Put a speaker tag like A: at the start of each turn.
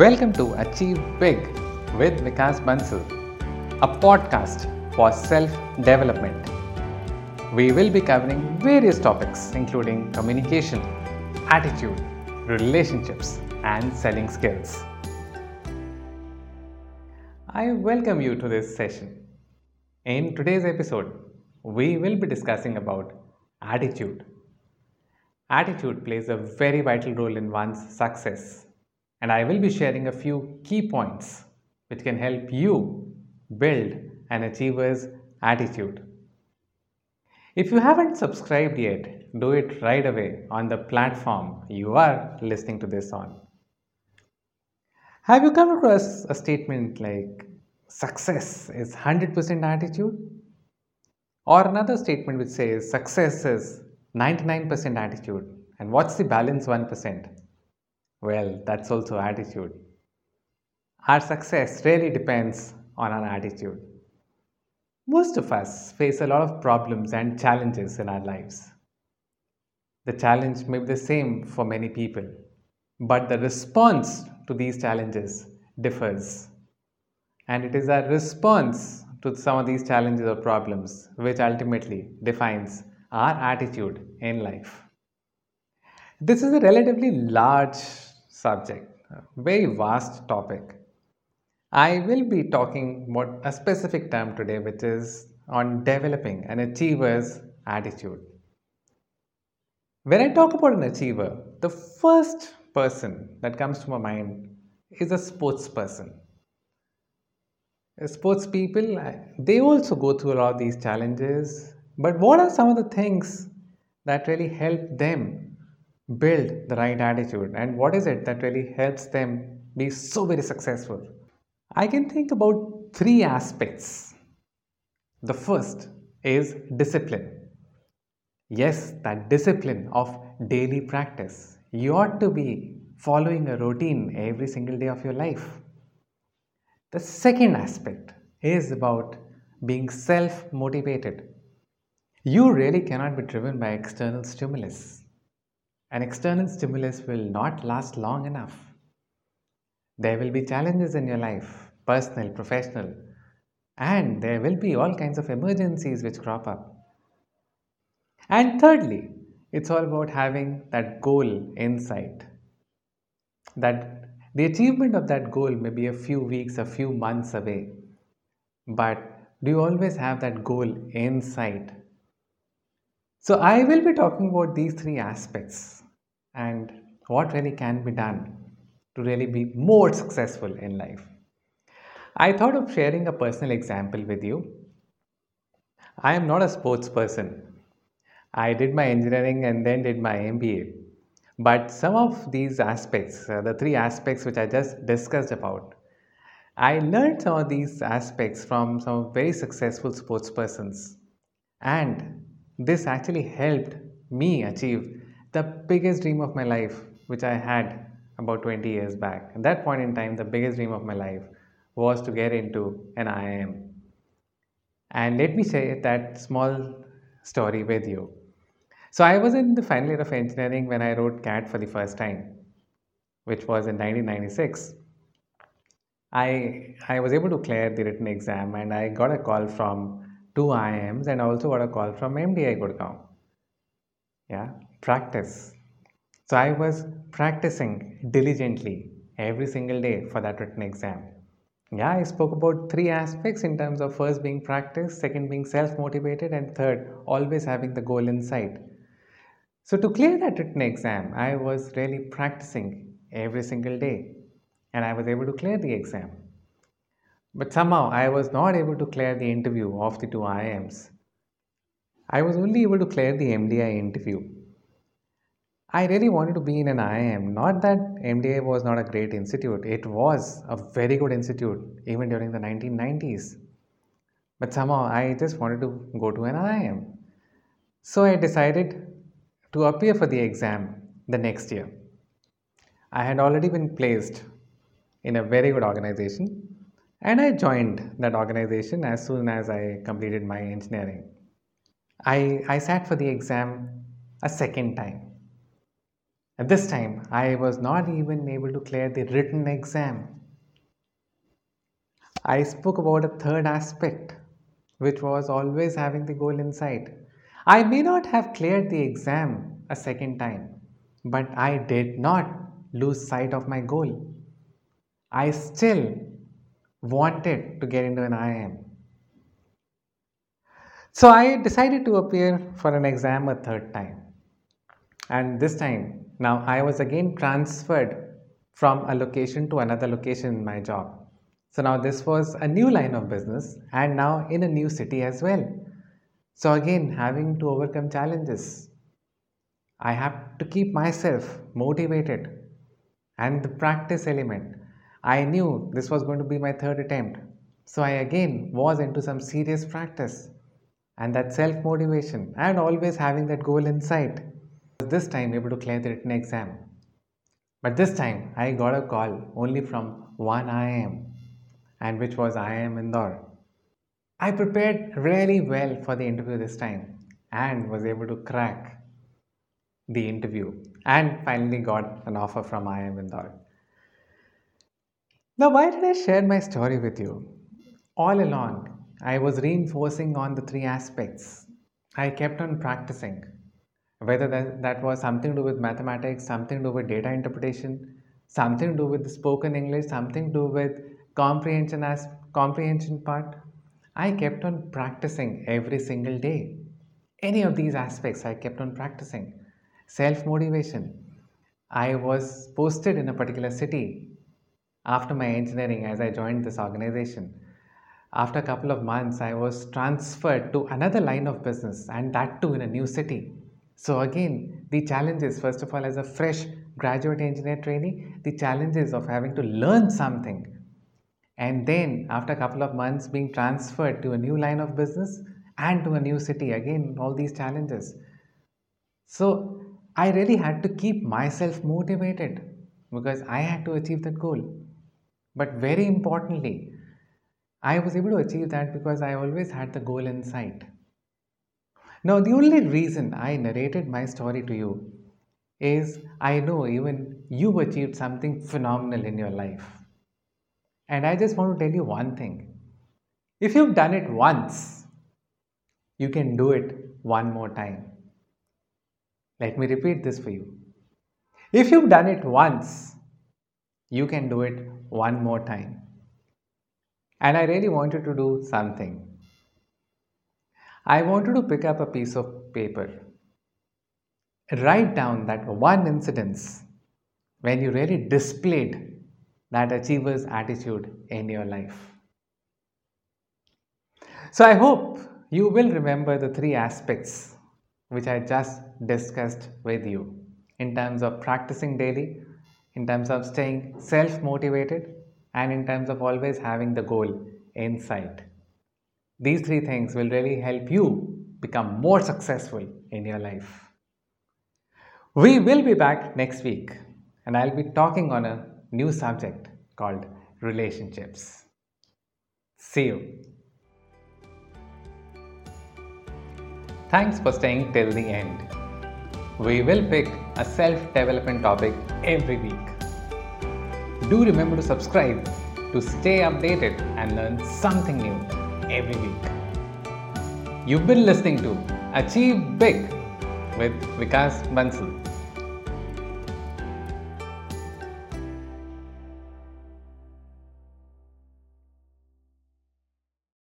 A: Welcome to Achieve Big with Vikas Bansal, a podcast for self development. We will be covering various topics including communication, attitude, relationships, and selling skills. I welcome you to this session. In today's episode, we will be discussing about attitude. Attitude plays a very vital role in one's success, and I will be sharing a few key points which can help you build an achiever's attitude. If you haven't subscribed yet, do it right away on the platform you are listening to this on. Have you come across a statement like success is 100% attitude? Or another statement which says success is 99% attitude. And what's the balance 1%? Well, that's also attitude. Our success really depends on our attitude. Most of us face a lot of problems and challenges in our lives. The challenge may be the same for many people, but the response to these challenges differs. And it is our response to some of these challenges or problems which ultimately defines our attitude in life. This is a relatively large subject, very vast topic. I will be talking about a specific term today, which is on developing an achiever's attitude. When I talk about an achiever, the first person that comes to my mind is a sports person. Sports people, they also go through a lot of these challenges but what are some of the things that really help them build the right attitude? And what is it that really helps them be so very successful? I can think about three aspects. The first is discipline. Yes, that discipline of daily practice. You ought to be following a routine every single day of your life. The second aspect is about being self motivated. You really cannot be driven by external stimulus. An external stimulus will not last long enough. There will be challenges in your life, personal, professional, and there will be all kinds of emergencies which crop up. And thirdly, it's all about having that goal in sight. That the achievement of that goal may be a few weeks, a few months away. But do you always have that goal in sight? So, I will be talking about these three aspects and what really can be done to really be more successful in life. I thought of sharing a personal example with you. I am not a sports person. I did my engineering and then did my MBA. But some of these aspects, uh, the three aspects which I just discussed about, I learned some of these aspects from some very successful sports persons. And this actually helped me achieve the biggest dream of my life, which I had about 20 years back. At that point in time, the biggest dream of my life was to get into an IIM. And let me share that small story with you. So, I was in the final year of engineering when I wrote CAT for the first time, which was in 1996. I, I was able to clear the written exam and I got a call from two IIMs and also got a call from MDI Gurgaon. Yeah, practice. So I was practicing diligently every single day for that written exam. Yeah, I spoke about three aspects in terms of first being practice, second being self motivated, and third, always having the goal in sight. So, to clear that written exam, I was really practicing every single day and I was able to clear the exam. But somehow I was not able to clear the interview of the two IIMs. I was only able to clear the MDI interview. I really wanted to be in an IIM. Not that MDI was not a great institute, it was a very good institute even during the 1990s. But somehow I just wanted to go to an IIM. So I decided to appear for the exam the next year. I had already been placed in a very good organization and I joined that organization as soon as I completed my engineering. I, I sat for the exam a second time. At this time, I was not even able to clear the written exam. I spoke about a third aspect, which was always having the goal in sight. I may not have cleared the exam a second time, but I did not lose sight of my goal. I still wanted to get into an IIM. So I decided to appear for an exam a third time. And this time, now I was again transferred from a location to another location in my job. So now this was a new line of business and now in a new city as well. So again, having to overcome challenges. I have to keep myself motivated and the practice element. I knew this was going to be my third attempt. So I again was into some serious practice and that self motivation and always having that goal in sight. This time able to clear the written exam. But this time I got a call only from one IIM and which was IIM Indore. I prepared really well for the interview this time and was able to crack the interview and finally got an offer from IIM Indore. Now, why did I share my story with you? All along, I was reinforcing on the three aspects. I kept on practicing, whether that, that was something to do with mathematics, something to do with data interpretation, something to do with spoken English, something to do with comprehension as comprehension part. I kept on practicing every single day. Any of these aspects I kept on practicing. Self motivation. I was posted in a particular city after my engineering as I joined this organization after a couple of months, I was transferred to another line of business and that too in a new city. So, again, the challenges, first of all, as a fresh graduate engineer trainee, the challenges of having to learn something. And then, after a couple of months, being transferred to a new line of business and to a new city, again, all these challenges. So, I really had to keep myself motivated because I had to achieve that goal. But very importantly, I was able to achieve that because I always had the goal in sight. Now, the only reason I narrated my story to you is I know even you achieved something phenomenal in your life. And I just want to tell you one thing if you've done it once, you can do it one more time. Let me repeat this for you. If you've done it once, you can do it one more time and I really wanted to do something. I wanted to pick up a piece of paper, write down that one incidence when you really displayed that achiever's attitude in your life. So I hope you will remember the three aspects which I just discussed with you in terms of practicing daily, in terms of staying self motivated, and in terms of always having the goal in sight. These three things will really help you become more successful in your life. We will be back next week and I'll be talking on a new subject called relationships. See you. Thanks for staying till the end. We will pick a self development topic every week do remember to subscribe to stay updated and learn something new every week. You've been listening to Achieve Big with Vikas Bansal.